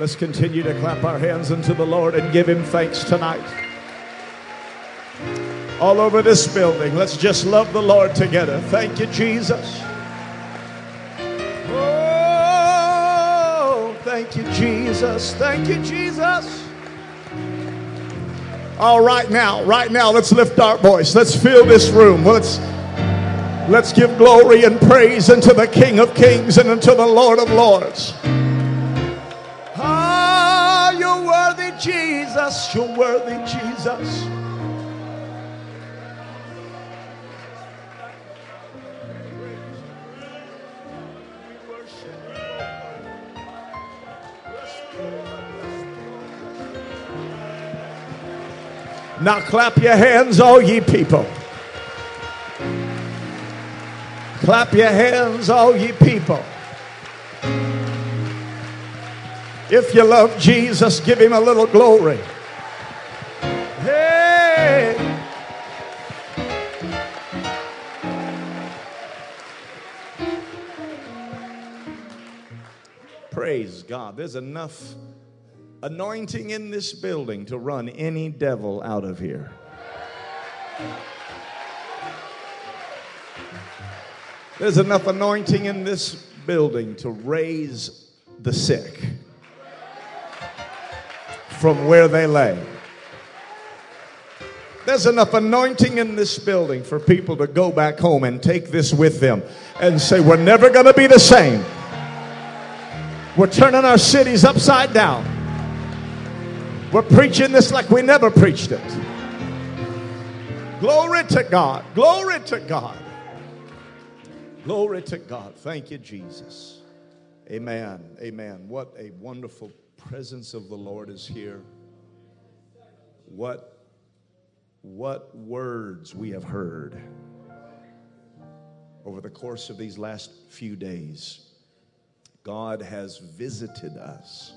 Let's continue to clap our hands unto the Lord and give him thanks tonight. All over this building, let's just love the Lord together. Thank you, Jesus. Oh, thank you, Jesus. Thank you, Jesus. All right now, right now, let's lift our voice. Let's fill this room. Let's let's give glory and praise unto the King of Kings and unto the Lord of Lords. Jesus. You're worthy, Jesus. Now clap your hands, all ye people. Clap your hands, all ye people. If you love Jesus, give him a little glory. Praise God. There's enough anointing in this building to run any devil out of here. There's enough anointing in this building to raise the sick from where they lay. There's enough anointing in this building for people to go back home and take this with them and say, We're never going to be the same. We're turning our cities upside down. We're preaching this like we never preached it. Glory to God. Glory to God. Glory to God. Thank you, Jesus. Amen. Amen. What a wonderful presence of the Lord is here. What what words we have heard over the course of these last few days. God has visited us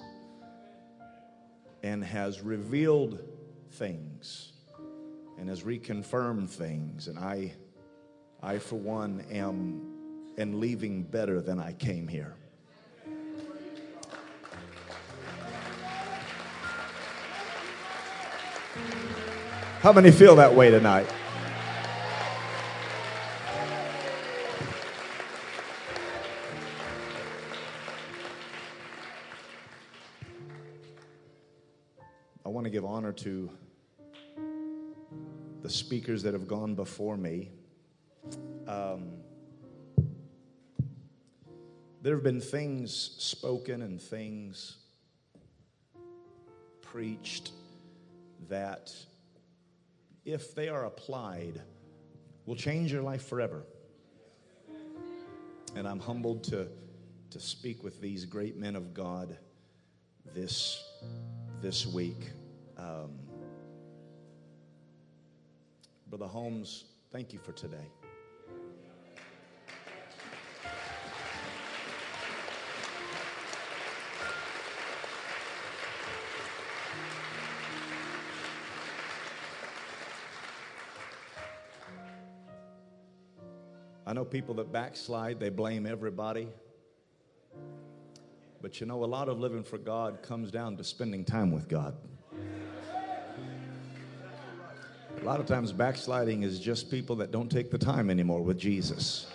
and has revealed things and has reconfirmed things. And I, I for one, am and leaving better than I came here. How many feel that way tonight? Want to give honor to the speakers that have gone before me. Um, there have been things spoken and things preached that, if they are applied, will change your life forever. And I'm humbled to, to speak with these great men of God this, this week. Um, Brother Holmes, thank you for today. I know people that backslide, they blame everybody. But you know, a lot of living for God comes down to spending time with God. A lot of times, backsliding is just people that don't take the time anymore with Jesus.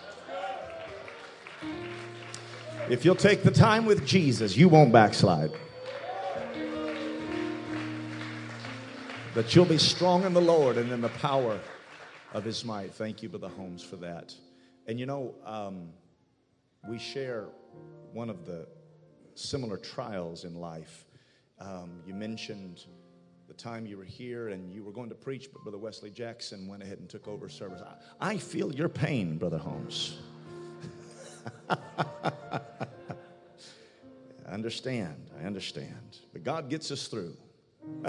If you'll take the time with Jesus, you won't backslide. But you'll be strong in the Lord and in the power of his might. Thank you, Brother Holmes, for that. And you know, um, we share one of the similar trials in life. Um, you mentioned time you were here and you were going to preach, but Brother Wesley Jackson went ahead and took over service. I, I feel your pain, Brother Holmes. I understand. I understand. But God gets us through.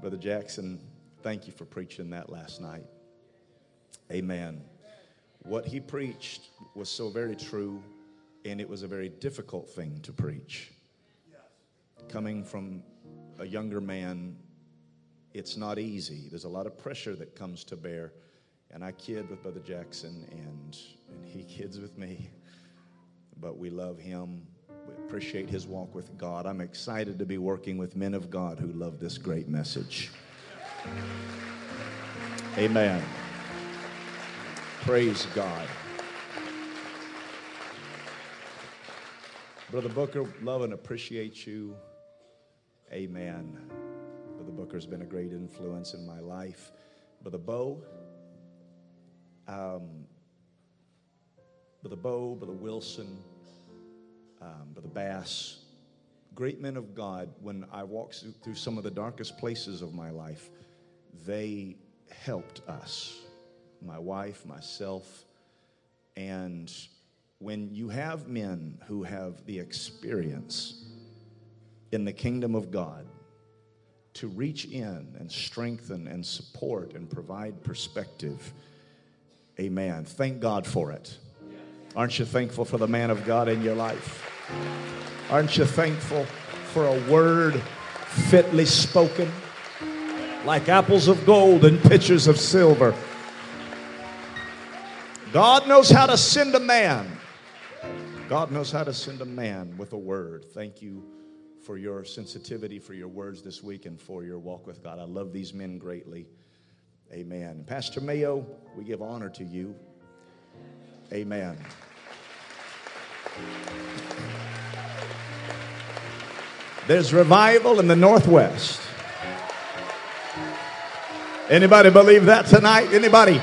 Brother Jackson, thank you for preaching that last night. Amen. What he preached was so very true, and it was a very difficult thing to preach. Coming from a younger man, it's not easy. There's a lot of pressure that comes to bear. And I kid with Brother Jackson, and, and he kids with me. But we love him. We appreciate his walk with God. I'm excited to be working with men of God who love this great message. Amen. Praise God. Brother Booker, love and appreciate you. Amen. Brother Booker's been a great influence in my life. Brother Bo, um, Brother Bo, Brother Wilson, um, Brother Bass, great men of God. When I walked through some of the darkest places of my life, they helped us, my wife, myself, and when you have men who have the experience in the kingdom of God to reach in and strengthen and support and provide perspective, amen. Thank God for it. Aren't you thankful for the man of God in your life? Aren't you thankful for a word fitly spoken, like apples of gold and pitchers of silver? God knows how to send a man God knows how to send a man with a word. Thank you for your sensitivity, for your words this week, and for your walk with God. I love these men greatly. Amen. Pastor Mayo, we give honor to you. Amen. There's revival in the Northwest. Anybody believe that tonight? Anybody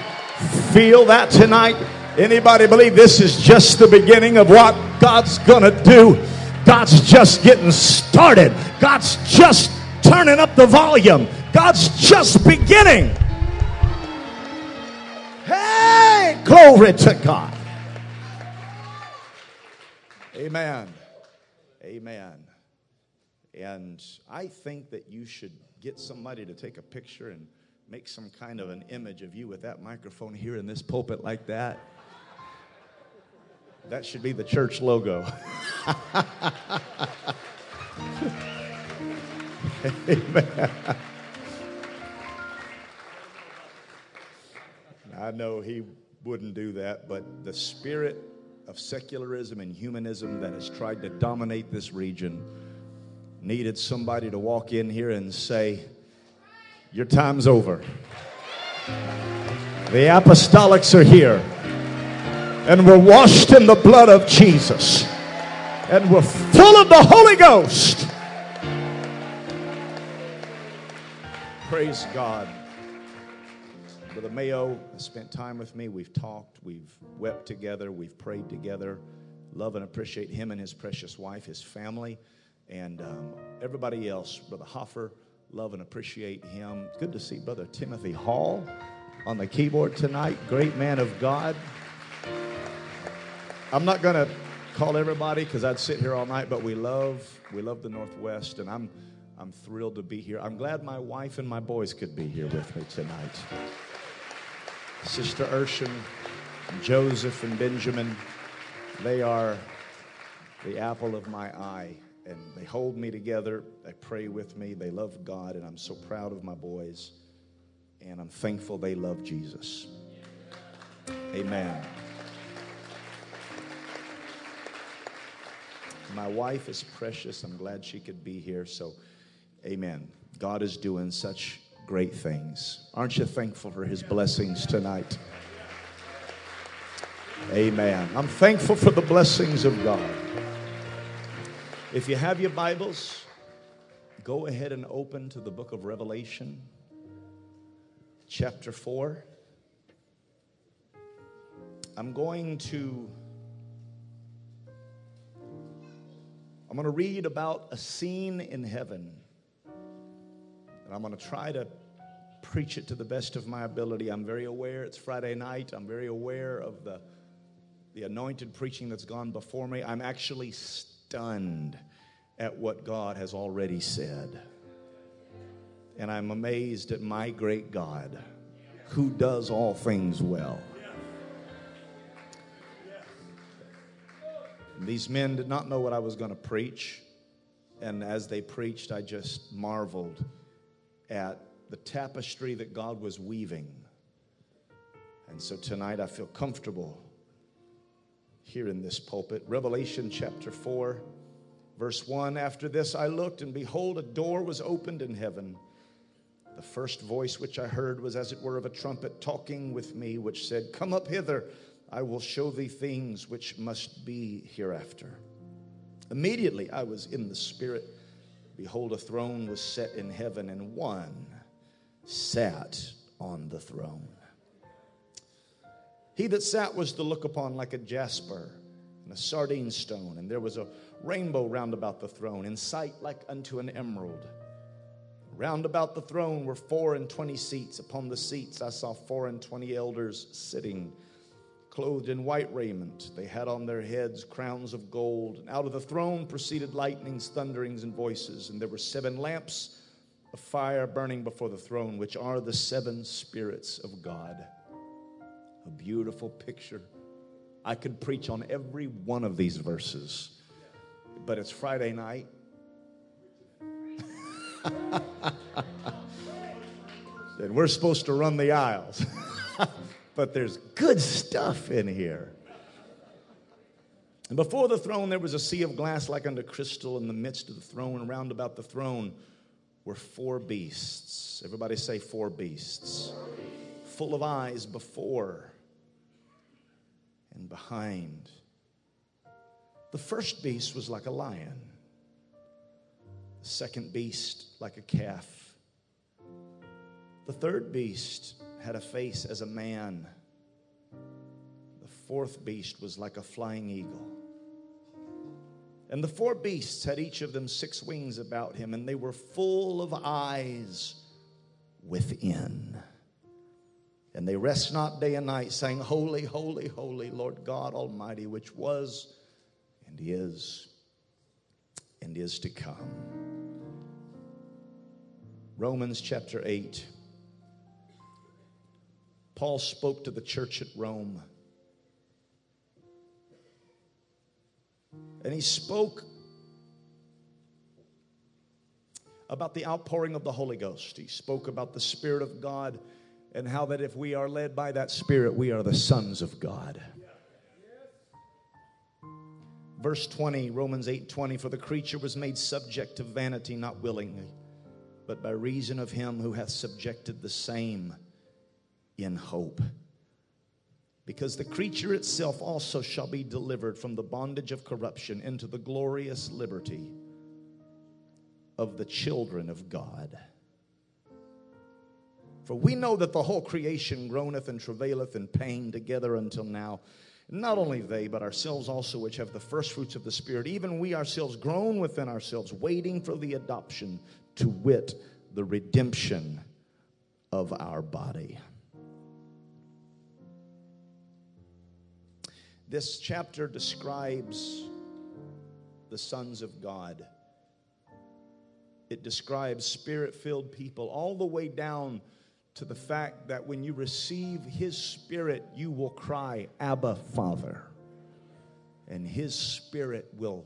feel that tonight? Anybody believe this is just the beginning of what God's going to do? God's just getting started. God's just turning up the volume. God's just beginning. Hey, glory to God. Amen. Amen. And I think that you should get somebody to take a picture and make some kind of an image of you with that microphone here in this pulpit like that. That should be the church logo. Amen. I know he wouldn't do that, but the spirit of secularism and humanism that has tried to dominate this region needed somebody to walk in here and say, Your time's over. The apostolics are here and we're washed in the blood of Jesus, and we're full of the Holy Ghost. Praise God. Brother Mayo has spent time with me. We've talked, we've wept together, we've prayed together. Love and appreciate him and his precious wife, his family, and um, everybody else. Brother Hoffer, love and appreciate him. Good to see Brother Timothy Hall on the keyboard tonight. Great man of God. I'm not going to call everybody because I'd sit here all night, but we love we love the Northwest, and I'm I'm thrilled to be here. I'm glad my wife and my boys could be here with me tonight. Sister Urshan, Joseph, and Benjamin, they are the apple of my eye, and they hold me together. They pray with me. They love God, and I'm so proud of my boys, and I'm thankful they love Jesus. Amen. My wife is precious. I'm glad she could be here. So, amen. God is doing such great things. Aren't you thankful for his blessings tonight? Amen. I'm thankful for the blessings of God. If you have your Bibles, go ahead and open to the book of Revelation, chapter 4. I'm going to I'm going to read about a scene in heaven. And I'm going to try to preach it to the best of my ability. I'm very aware it's Friday night. I'm very aware of the, the anointed preaching that's gone before me. I'm actually stunned at what God has already said. And I'm amazed at my great God who does all things well. These men did not know what I was going to preach. And as they preached, I just marveled at the tapestry that God was weaving. And so tonight I feel comfortable here in this pulpit. Revelation chapter 4. Verse 1 After this I looked, and behold, a door was opened in heaven. The first voice which I heard was as it were of a trumpet talking with me, which said, Come up hither, I will show thee things which must be hereafter. Immediately I was in the Spirit. Behold, a throne was set in heaven, and one sat on the throne. He that sat was to look upon like a jasper and a sardine stone, and there was a rainbow round about the throne, in sight like unto an emerald. Round about the throne were four and twenty seats. Upon the seats I saw four and twenty elders sitting, clothed in white raiment. They had on their heads crowns of gold. And out of the throne proceeded lightnings, thunderings, and voices. And there were seven lamps of fire burning before the throne, which are the seven spirits of God. A beautiful picture. I could preach on every one of these verses, but it's Friday night. and we're supposed to run the aisles. but there's good stuff in here. And before the throne, there was a sea of glass like unto crystal in the midst of the throne, and round about the throne were four beasts. Everybody say, four beasts. Full of eyes before and behind. The first beast was like a lion, the second beast like a calf, the third beast had a face as a man. The fourth beast was like a flying eagle. And the four beasts had each of them six wings about him, and they were full of eyes within. And they rest not day and night, saying, Holy, holy, holy, Lord God Almighty, which was and is and is to come. Romans chapter 8. Paul spoke to the church at Rome. And he spoke about the outpouring of the Holy Ghost. He spoke about the Spirit of God and how that if we are led by that Spirit, we are the sons of God. Verse 20, Romans 8 20, for the creature was made subject to vanity, not willingly, but by reason of him who hath subjected the same in hope. Because the creature itself also shall be delivered from the bondage of corruption into the glorious liberty of the children of God. For we know that the whole creation groaneth and travaileth in pain together until now. Not only they, but ourselves also, which have the first fruits of the Spirit, even we ourselves groan within ourselves, waiting for the adoption, to wit, the redemption of our body. This chapter describes the sons of God. It describes spirit filled people all the way down to the fact that when you receive His Spirit, you will cry, Abba, Father. And His Spirit will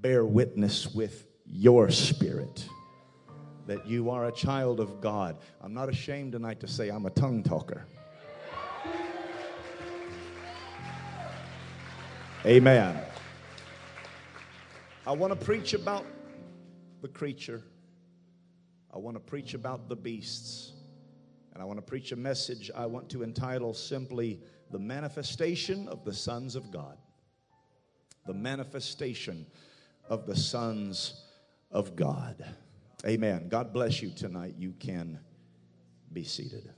bear witness with your spirit that you are a child of God. I'm not ashamed tonight to say I'm a tongue talker. Amen. I want to preach about the creature. I want to preach about the beasts. And I want to preach a message I want to entitle simply The Manifestation of the Sons of God. The Manifestation of the Sons of God. Amen. God bless you tonight. You can be seated.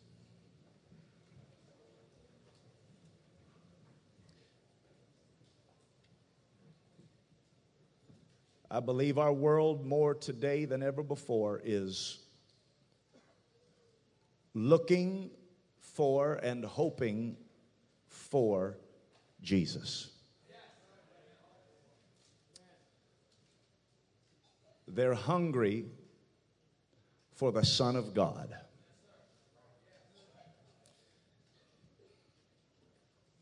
I believe our world more today than ever before is looking for and hoping for Jesus. They're hungry for the Son of God.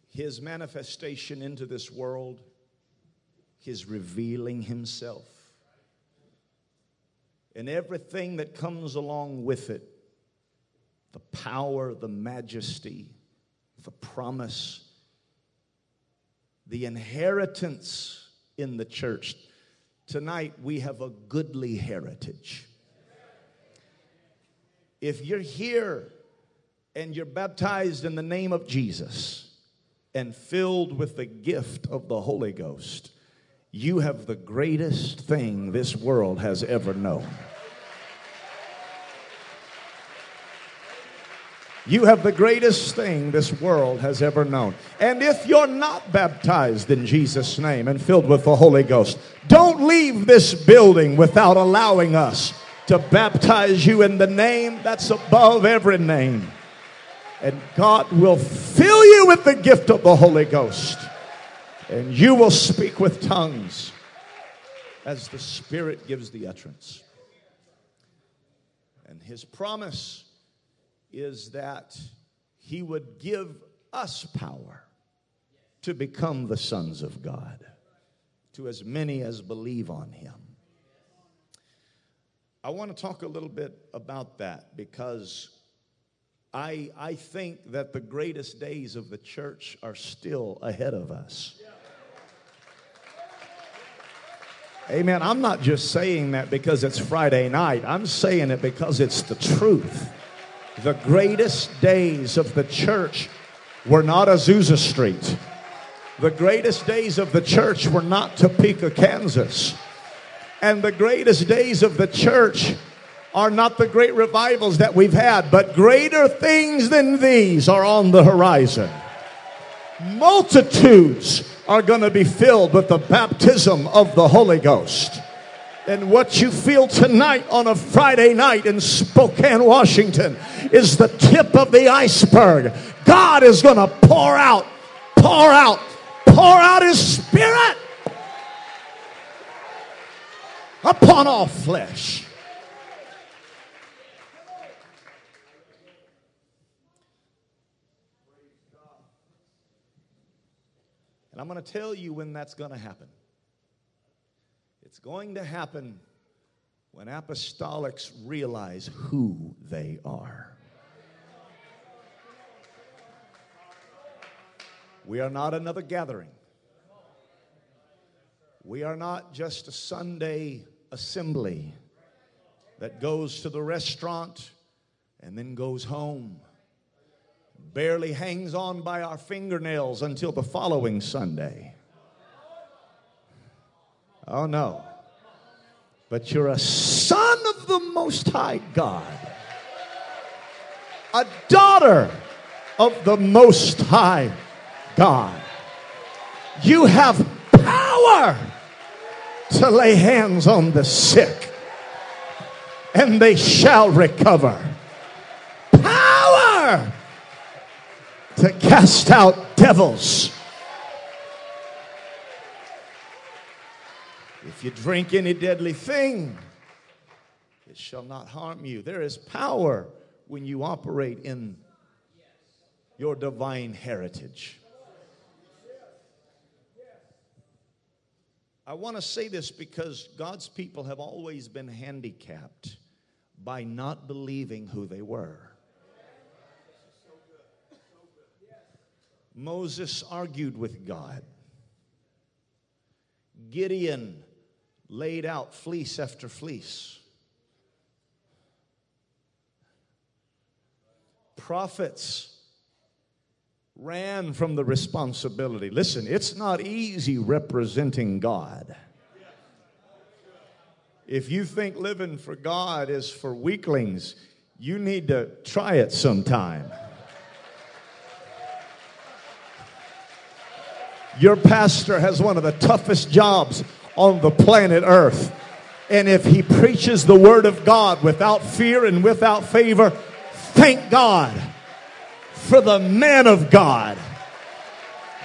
His manifestation into this world His revealing Himself. And everything that comes along with it the power, the majesty, the promise, the inheritance in the church. Tonight, we have a goodly heritage. If you're here and you're baptized in the name of Jesus and filled with the gift of the Holy Ghost, you have the greatest thing this world has ever known. You have the greatest thing this world has ever known. And if you're not baptized in Jesus' name and filled with the Holy Ghost, don't leave this building without allowing us to baptize you in the name that's above every name. And God will fill you with the gift of the Holy Ghost. And you will speak with tongues as the Spirit gives the utterance. And His promise is that he would give us power to become the sons of God to as many as believe on him. I want to talk a little bit about that because I, I think that the greatest days of the church are still ahead of us. Amen. I'm not just saying that because it's Friday night, I'm saying it because it's the truth. The greatest days of the church were not Azusa Street. The greatest days of the church were not Topeka, Kansas. And the greatest days of the church are not the great revivals that we've had, but greater things than these are on the horizon. Multitudes are going to be filled with the baptism of the Holy Ghost. And what you feel tonight on a Friday night in Spokane, Washington is the tip of the iceberg. God is going to pour out, pour out, pour out His Spirit upon all flesh. And I'm going to tell you when that's going to happen. It's going to happen when apostolics realize who they are. We are not another gathering. We are not just a Sunday assembly that goes to the restaurant and then goes home, barely hangs on by our fingernails until the following Sunday. Oh, no. But you're a son of the Most High God, a daughter of the Most High God. You have power to lay hands on the sick, and they shall recover. Power to cast out devils If you drink any deadly thing, it shall not harm you. There is power when you operate in your divine heritage. I want to say this because God's people have always been handicapped by not believing who they were. Moses argued with God. Gideon laid out fleece after fleece. Prophets ran from the responsibility. Listen, it's not easy representing God. If you think living for God is for weaklings, you need to try it sometime. Your pastor has one of the toughest jobs on the planet earth. And if he preaches the word of God without fear and without favor, thank God for the man of God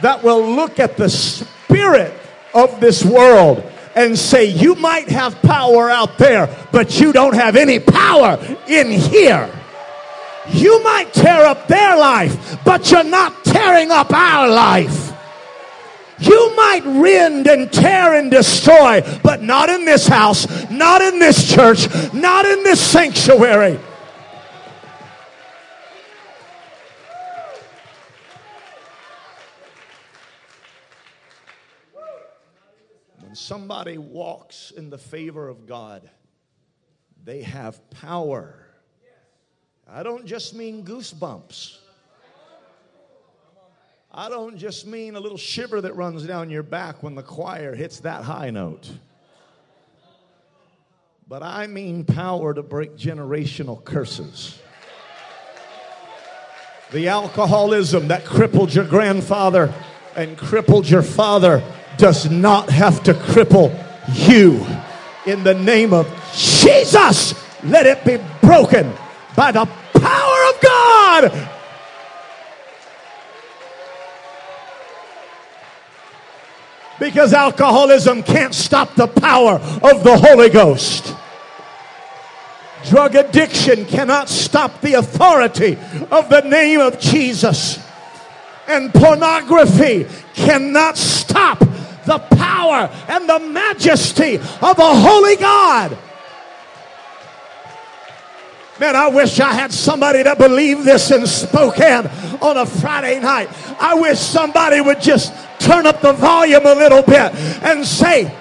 that will look at the spirit of this world and say, You might have power out there, but you don't have any power in here. You might tear up their life, but you're not tearing up our life. You might rend and tear and destroy, but not in this house, not in this church, not in this sanctuary. When somebody walks in the favor of God, they have power. I don't just mean goosebumps. I don't just mean a little shiver that runs down your back when the choir hits that high note. But I mean power to break generational curses. The alcoholism that crippled your grandfather and crippled your father does not have to cripple you. In the name of Jesus, let it be broken by the power of God. Because alcoholism can't stop the power of the Holy Ghost. Drug addiction cannot stop the authority of the name of Jesus. And pornography cannot stop the power and the majesty of a holy God. Man, I wish I had somebody that believed this in Spokane on a Friday night. I wish somebody would just turn up the volume a little bit and say,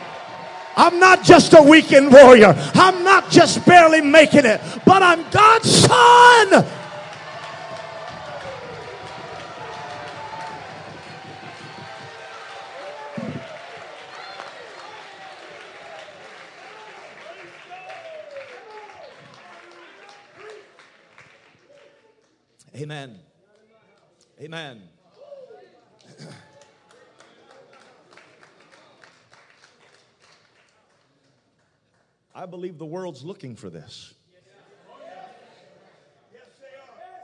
I'm not just a weekend warrior. I'm not just barely making it, but I'm God's son. Amen. Amen. I believe the world's looking for this.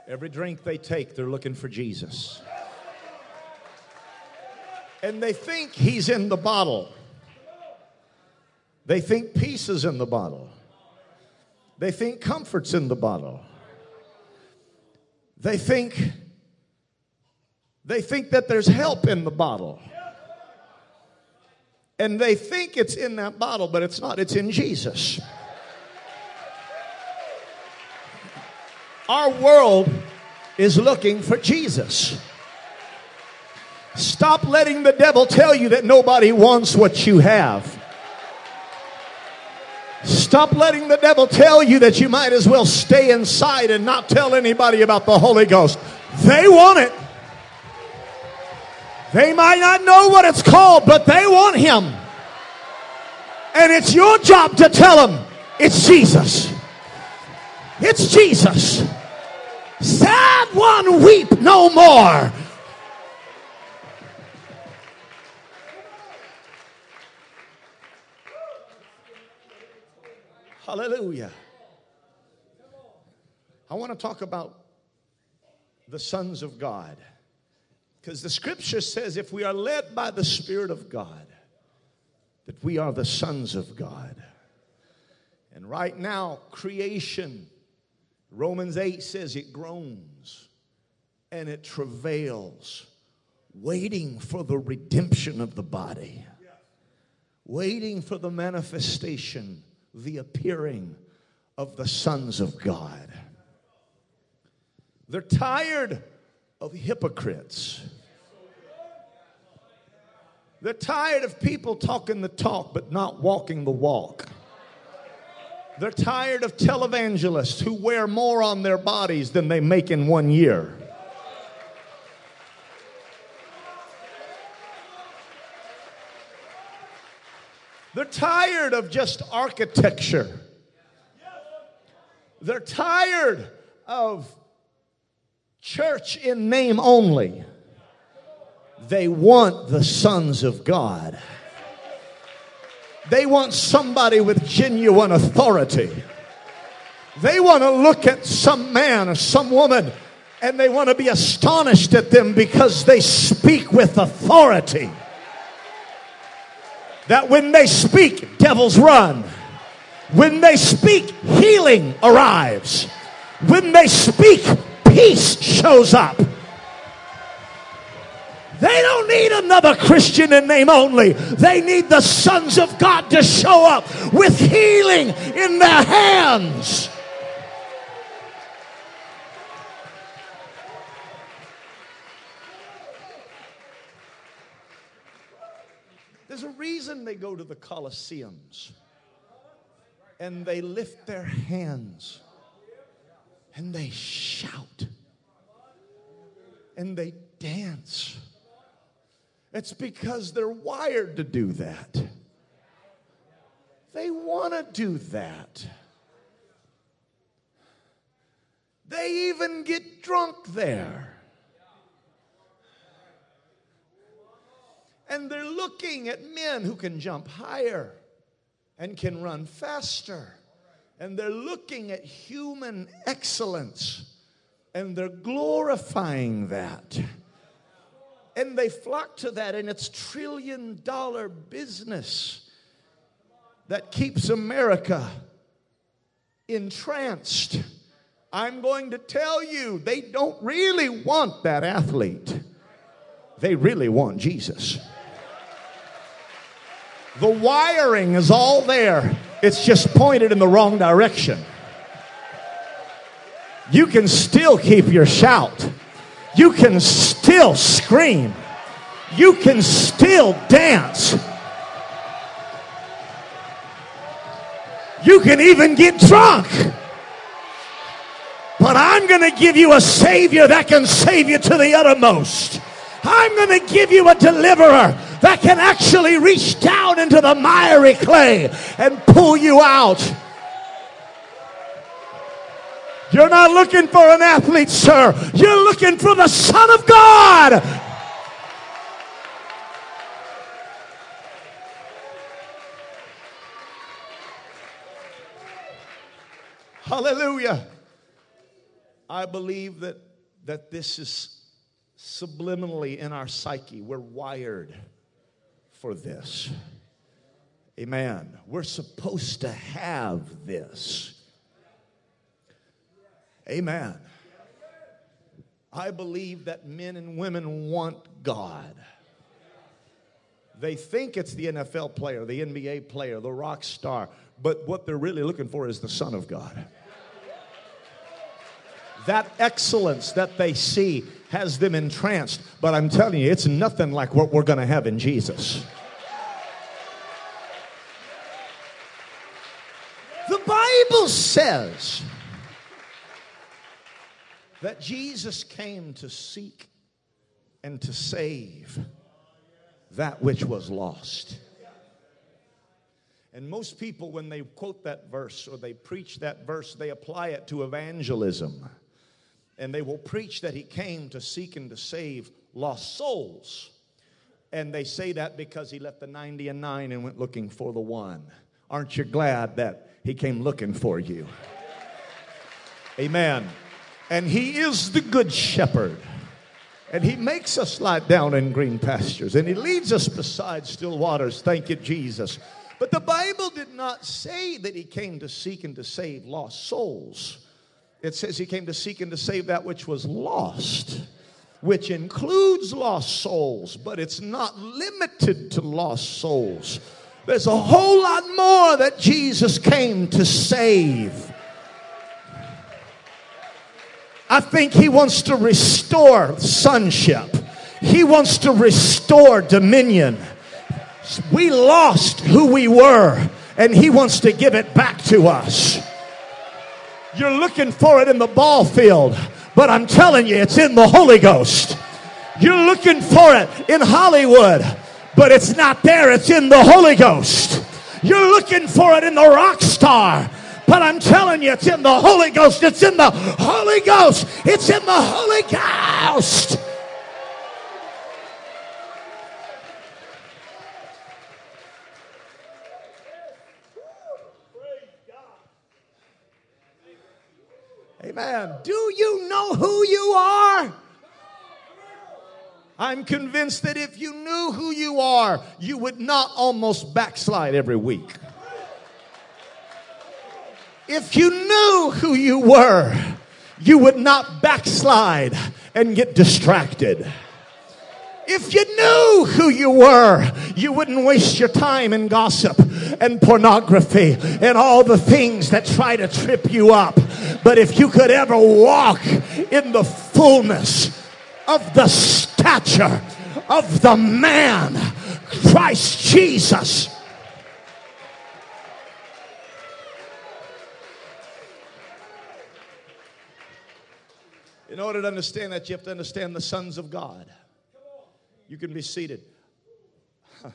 Every drink they take, they're looking for Jesus. And they think he's in the bottle. They think peace is in the bottle. They think comfort's in the bottle. They think they think that there's help in the bottle. And they think it's in that bottle, but it's not. It's in Jesus. Our world is looking for Jesus. Stop letting the devil tell you that nobody wants what you have. Stop letting the devil tell you that you might as well stay inside and not tell anybody about the Holy Ghost. They want it. They might not know what it's called, but they want him. And it's your job to tell them it's Jesus. It's Jesus. Sad one, weep no more. Hallelujah. I want to talk about the sons of God. Because the scripture says if we are led by the Spirit of God, that we are the sons of God. And right now, creation, Romans 8 says it groans and it travails, waiting for the redemption of the body, waiting for the manifestation, the appearing of the sons of God. They're tired of hypocrites. They're tired of people talking the talk but not walking the walk. They're tired of televangelists who wear more on their bodies than they make in one year. They're tired of just architecture. They're tired of church in name only. They want the sons of God. They want somebody with genuine authority. They want to look at some man or some woman and they want to be astonished at them because they speak with authority. That when they speak, devils run. When they speak, healing arrives. When they speak, peace shows up. They don't need another Christian in name only. They need the sons of God to show up with healing in their hands. Reason they go to the Colosseums and they lift their hands and they shout and they dance. It's because they're wired to do that. They want to do that. They even get drunk there. And they're looking at men who can jump higher and can run faster. And they're looking at human excellence and they're glorifying that. And they flock to that, and it's trillion dollar business that keeps America entranced. I'm going to tell you, they don't really want that athlete. They really want Jesus. The wiring is all there, it's just pointed in the wrong direction. You can still keep your shout, you can still scream, you can still dance. You can even get drunk. But I'm going to give you a Savior that can save you to the uttermost. I'm going to give you a deliverer that can actually reach down into the miry clay and pull you out. You're not looking for an athlete, sir. You're looking for the Son of God. Hallelujah. I believe that, that this is subliminally in our psyche. We're wired for this. Amen. We're supposed to have this. Amen. I believe that men and women want God. They think it's the NFL player, the NBA player, the rock star, but what they're really looking for is the Son of God. That excellence that they see has them entranced, but I'm telling you, it's nothing like what we're going to have in Jesus. The Bible says that Jesus came to seek and to save that which was lost. And most people, when they quote that verse or they preach that verse, they apply it to evangelism. And they will preach that he came to seek and to save lost souls. And they say that because he left the 90 and 9 and went looking for the one. Aren't you glad that he came looking for you? Amen. And he is the good shepherd. And he makes us lie down in green pastures. And he leads us beside still waters. Thank you, Jesus. But the Bible did not say that he came to seek and to save lost souls. It says he came to seek and to save that which was lost, which includes lost souls, but it's not limited to lost souls. There's a whole lot more that Jesus came to save. I think he wants to restore sonship. He wants to restore dominion. We lost who we were, and he wants to give it back to us. You're looking for it in the ball field, but I'm telling you, it's in the Holy Ghost. You're looking for it in Hollywood, but it's not there, it's in the Holy Ghost. You're looking for it in the rock star, but I'm telling you, it's in the Holy Ghost. It's in the Holy Ghost. It's in the Holy Ghost. Amen. Do you know who you are? I'm convinced that if you knew who you are, you would not almost backslide every week. If you knew who you were, you would not backslide and get distracted. If you knew who you were, you wouldn't waste your time in gossip and pornography and all the things that try to trip you up. But if you could ever walk in the fullness of the stature of the man Christ Jesus. In order to understand that, you have to understand the sons of God. You can be seated.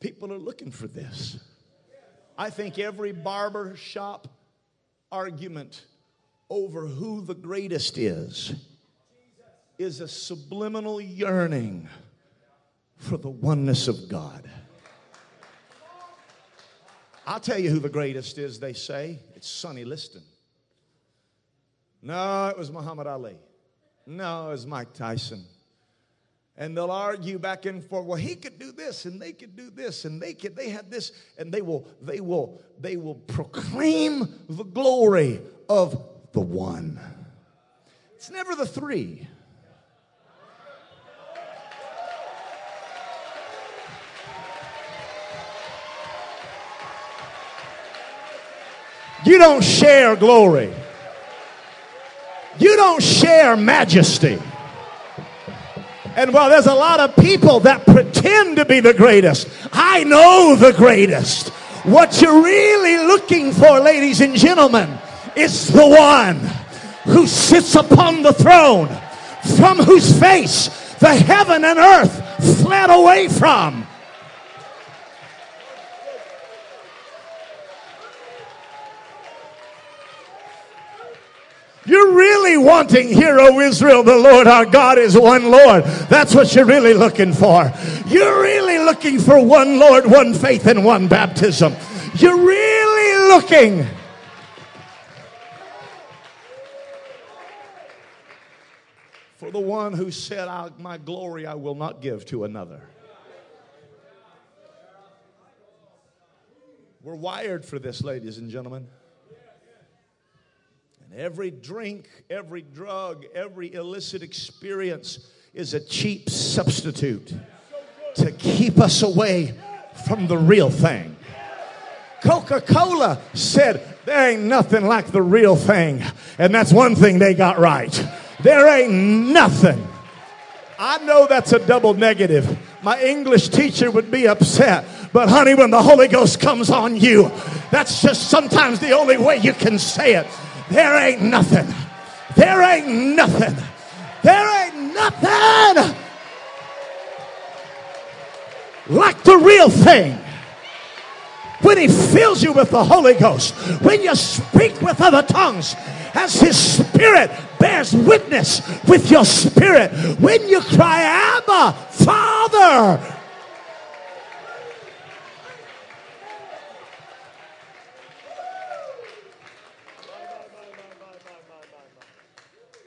People are looking for this. I think every barber shop argument over who the greatest is is a subliminal yearning for the oneness of God. I'll tell you who the greatest is, they say. It's Sonny Liston. No, it was Muhammad Ali. No, it was Mike Tyson. And they'll argue back and forth. Well, he could do this, and they could do this, and they could. They had this, and they will. They will. They will proclaim the glory of the one. It's never the three. You don't share glory. You don't share majesty. And while there's a lot of people that pretend to be the greatest, I know the greatest. What you're really looking for, ladies and gentlemen, is the one who sits upon the throne, from whose face the heaven and earth fled away from. You're really wanting, Hear, O Israel, the Lord our God is one Lord. That's what you're really looking for. You're really looking for one Lord, one faith, and one baptism. You're really looking. For the one who said, My glory I will not give to another. We're wired for this, ladies and gentlemen. Every drink, every drug, every illicit experience is a cheap substitute to keep us away from the real thing. Coca Cola said, There ain't nothing like the real thing. And that's one thing they got right. There ain't nothing. I know that's a double negative. My English teacher would be upset. But, honey, when the Holy Ghost comes on you, that's just sometimes the only way you can say it. There ain't nothing. There ain't nothing. There ain't nothing like the real thing. When He fills you with the Holy Ghost, when you speak with other tongues, as His Spirit bears witness with your spirit, when you cry, Abba, Father,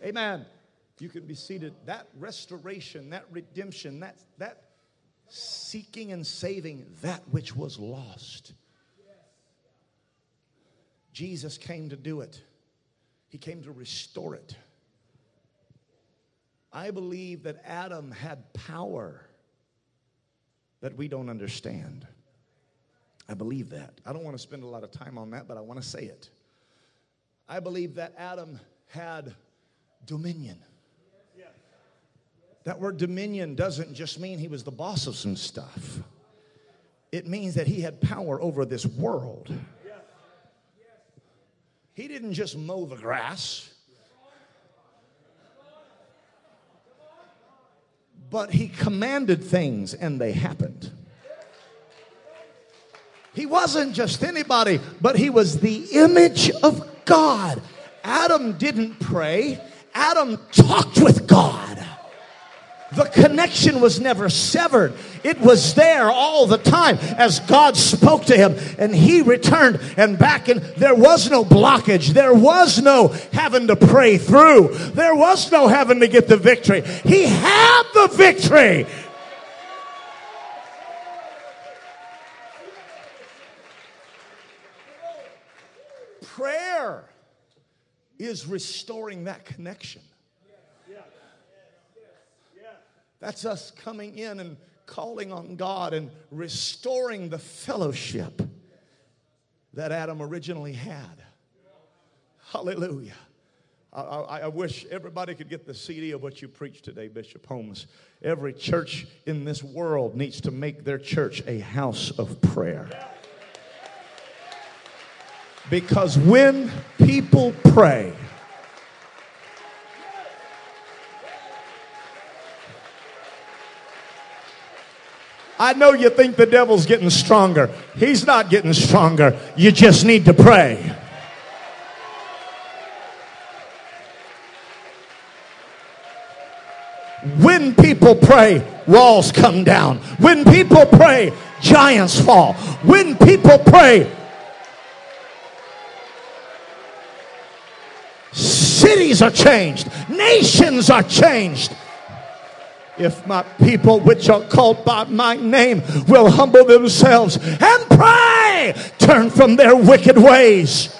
Amen. You can be seated. That restoration, that redemption, that, that seeking and saving that which was lost. Jesus came to do it, He came to restore it. I believe that Adam had power that we don't understand. I believe that. I don't want to spend a lot of time on that, but I want to say it. I believe that Adam had dominion. That word dominion doesn't just mean he was the boss of some stuff, it means that he had power over this world. He didn't just mow the grass, but he commanded things and they happened. He wasn't just anybody, but he was the image of God. Adam didn't pray, Adam talked with God. The connection was never severed. It was there all the time as God spoke to him and he returned and back and there was no blockage. There was no having to pray through. There was no having to get the victory. He had the victory. Prayer is restoring that connection. That's us coming in and calling on God and restoring the fellowship that Adam originally had. Hallelujah. I, I, I wish everybody could get the CD of what you preached today, Bishop Holmes. Every church in this world needs to make their church a house of prayer. Because when people pray, I know you think the devil's getting stronger. He's not getting stronger. You just need to pray. When people pray, walls come down. When people pray, giants fall. When people pray, cities are changed, nations are changed. If my people, which are called by my name, will humble themselves and pray, turn from their wicked ways.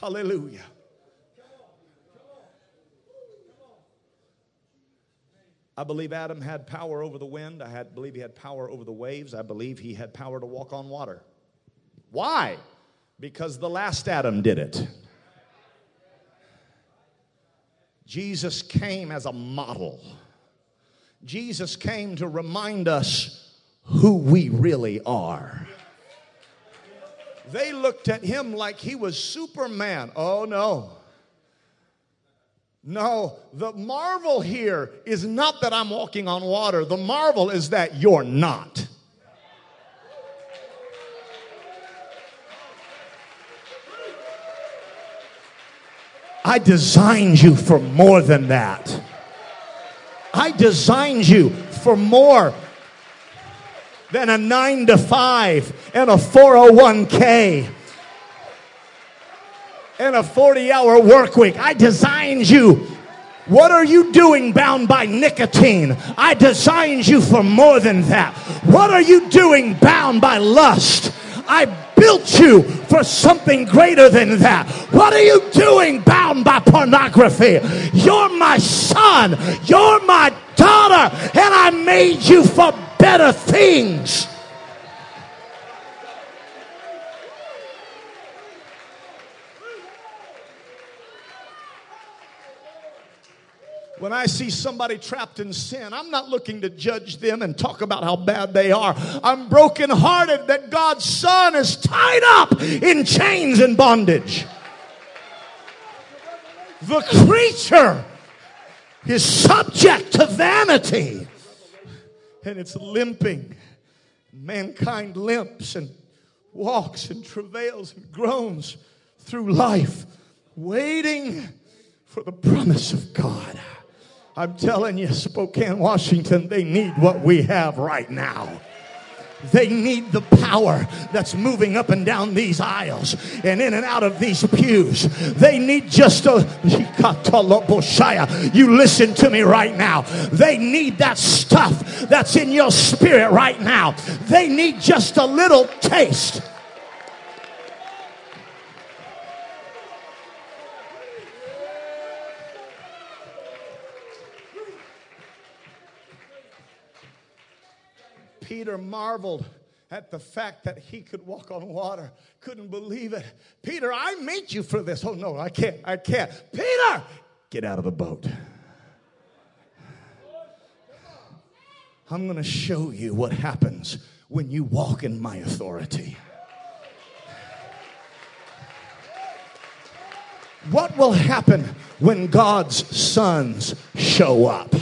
Hallelujah. I believe Adam had power over the wind. I had, believe he had power over the waves. I believe he had power to walk on water. Why? Because the last Adam did it. Jesus came as a model. Jesus came to remind us who we really are. They looked at him like he was Superman. Oh no. No, the marvel here is not that I'm walking on water. The marvel is that you're not. I designed you for more than that. I designed you for more than a nine to five and a 401k and a 40 hour work week. I designed you. What are you doing bound by nicotine? I designed you for more than that. What are you doing bound by lust? I built you for something greater than that. What are you doing bound by pornography? You're my son. You're my daughter. And I made you for better things. When I see somebody trapped in sin, I'm not looking to judge them and talk about how bad they are. I'm brokenhearted that God's Son is tied up in chains and bondage. The creature is subject to vanity and it's limping. Mankind limps and walks and travails and groans through life, waiting for the promise of God. I'm telling you, Spokane, Washington, they need what we have right now. They need the power that's moving up and down these aisles and in and out of these pews. They need just a. You listen to me right now. They need that stuff that's in your spirit right now. They need just a little taste Peter marveled at the fact that he could walk on water. Couldn't believe it. Peter, I made you for this. Oh, no, I can't. I can't. Peter, get out of the boat. I'm going to show you what happens when you walk in my authority. What will happen when God's sons show up?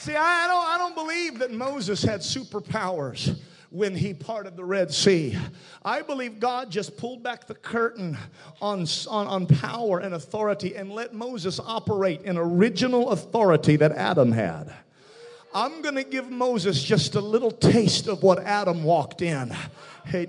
See, I don't, I don't believe that Moses had superpowers when he parted the Red Sea. I believe God just pulled back the curtain on, on, on power and authority and let Moses operate in original authority that Adam had. I'm going to give Moses just a little taste of what Adam walked in. Hey,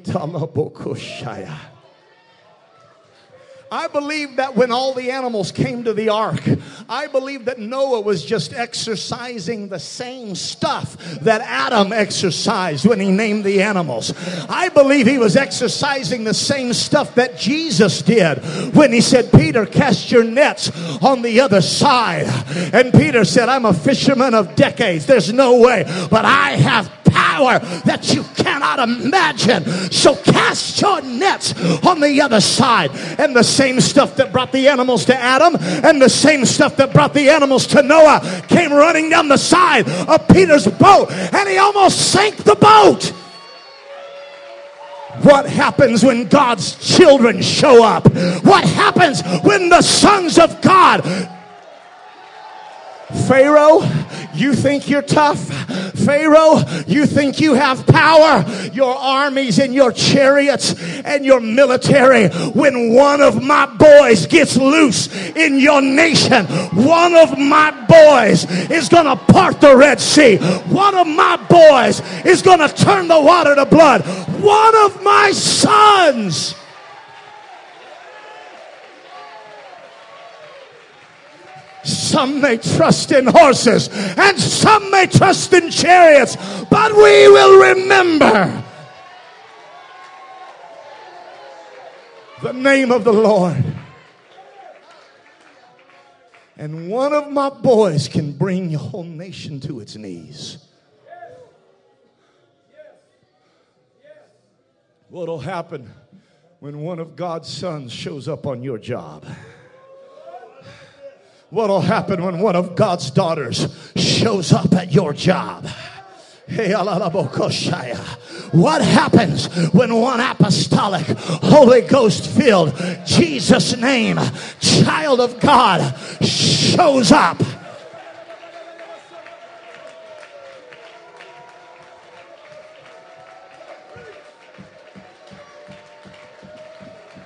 I believe that when all the animals came to the ark, I believe that Noah was just exercising the same stuff that Adam exercised when he named the animals. I believe he was exercising the same stuff that Jesus did when he said, Peter, cast your nets on the other side. And Peter said, I'm a fisherman of decades. There's no way. But I have power that you cannot imagine. So cast your nets on the other side. And the same stuff that brought the animals to Adam and the same stuff that brought the animals to Noah came running down the side of Peter's boat and he almost sank the boat. What happens when God's children show up? What happens when the sons of God Pharaoh, you think you're tough? Pharaoh, you think you have power? Your armies and your chariots and your military. When one of my boys gets loose in your nation, one of my boys is going to part the Red Sea. One of my boys is going to turn the water to blood. One of my sons Some may trust in horses and some may trust in chariots, but we will remember the name of the Lord. And one of my boys can bring your whole nation to its knees. What'll happen when one of God's sons shows up on your job? What'll happen when one of God's daughters shows up at your job? What happens when one apostolic, Holy Ghost filled, Jesus name, child of God shows up?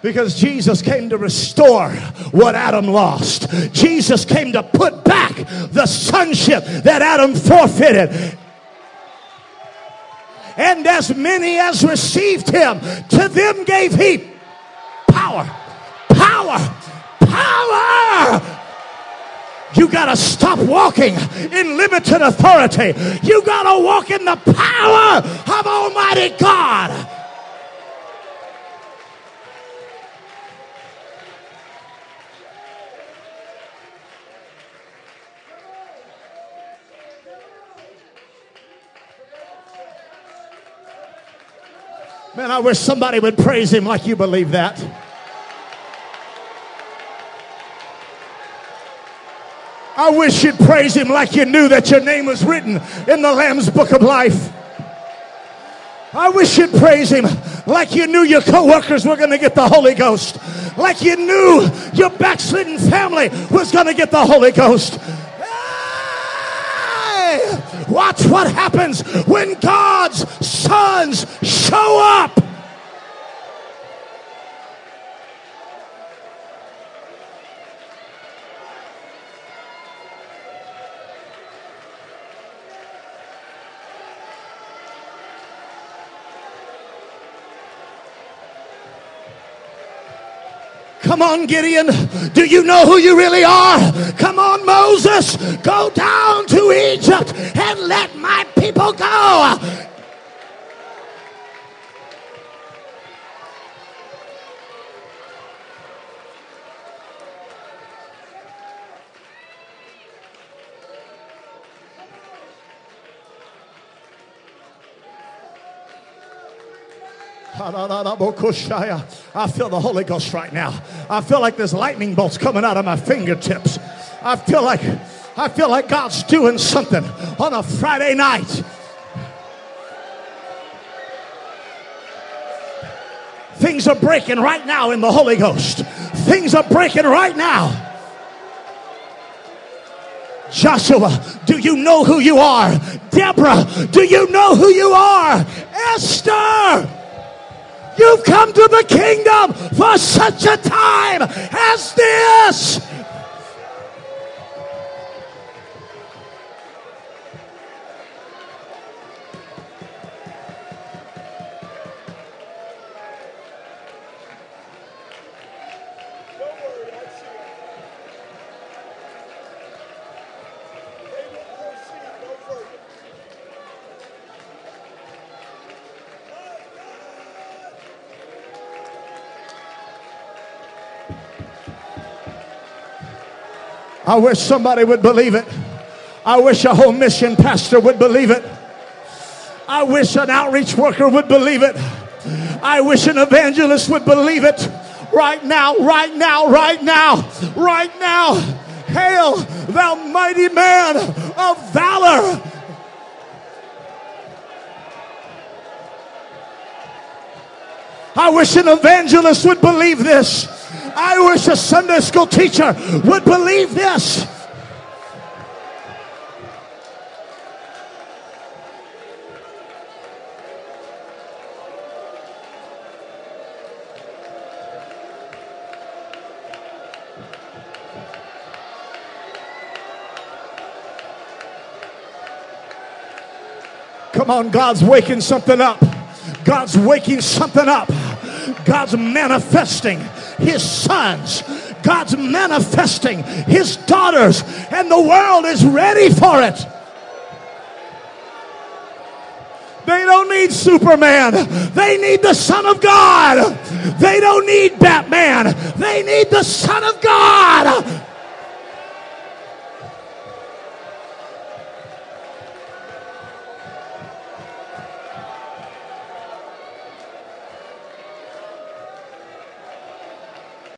Because Jesus came to restore what Adam lost. Jesus came to put back the sonship that Adam forfeited. And as many as received him, to them gave he power, power, power. You got to stop walking in limited authority. You got to walk in the power of Almighty God. Man, I wish somebody would praise him like you believe that. I wish you'd praise him like you knew that your name was written in the Lamb's book of life. I wish you'd praise him like you knew your coworkers were going to get the Holy Ghost. Like you knew your backslidden family was going to get the Holy Ghost. Watch what happens when God's sons show up. Come on, Gideon. Do you know who you really are? Come on, Moses. Go down to Egypt and let my people go. I feel the Holy Ghost right now. I feel like there's lightning bolts coming out of my fingertips. I feel like I feel like God's doing something on a Friday night. Things are breaking right now in the Holy Ghost. Things are breaking right now. Joshua, do you know who you are? Deborah, do you know who you are? Esther, You've come to the kingdom for such a time as this. I wish somebody would believe it. I wish a home mission pastor would believe it. I wish an outreach worker would believe it. I wish an evangelist would believe it. Right now, right now, right now, right now. Hail, thou mighty man of valor. I wish an evangelist would believe this. I wish a Sunday school teacher would believe this. Come on, God's waking something up. God's waking something up. God's manifesting his sons. God's manifesting his daughters. And the world is ready for it. They don't need Superman. They need the Son of God. They don't need Batman. They need the Son of God.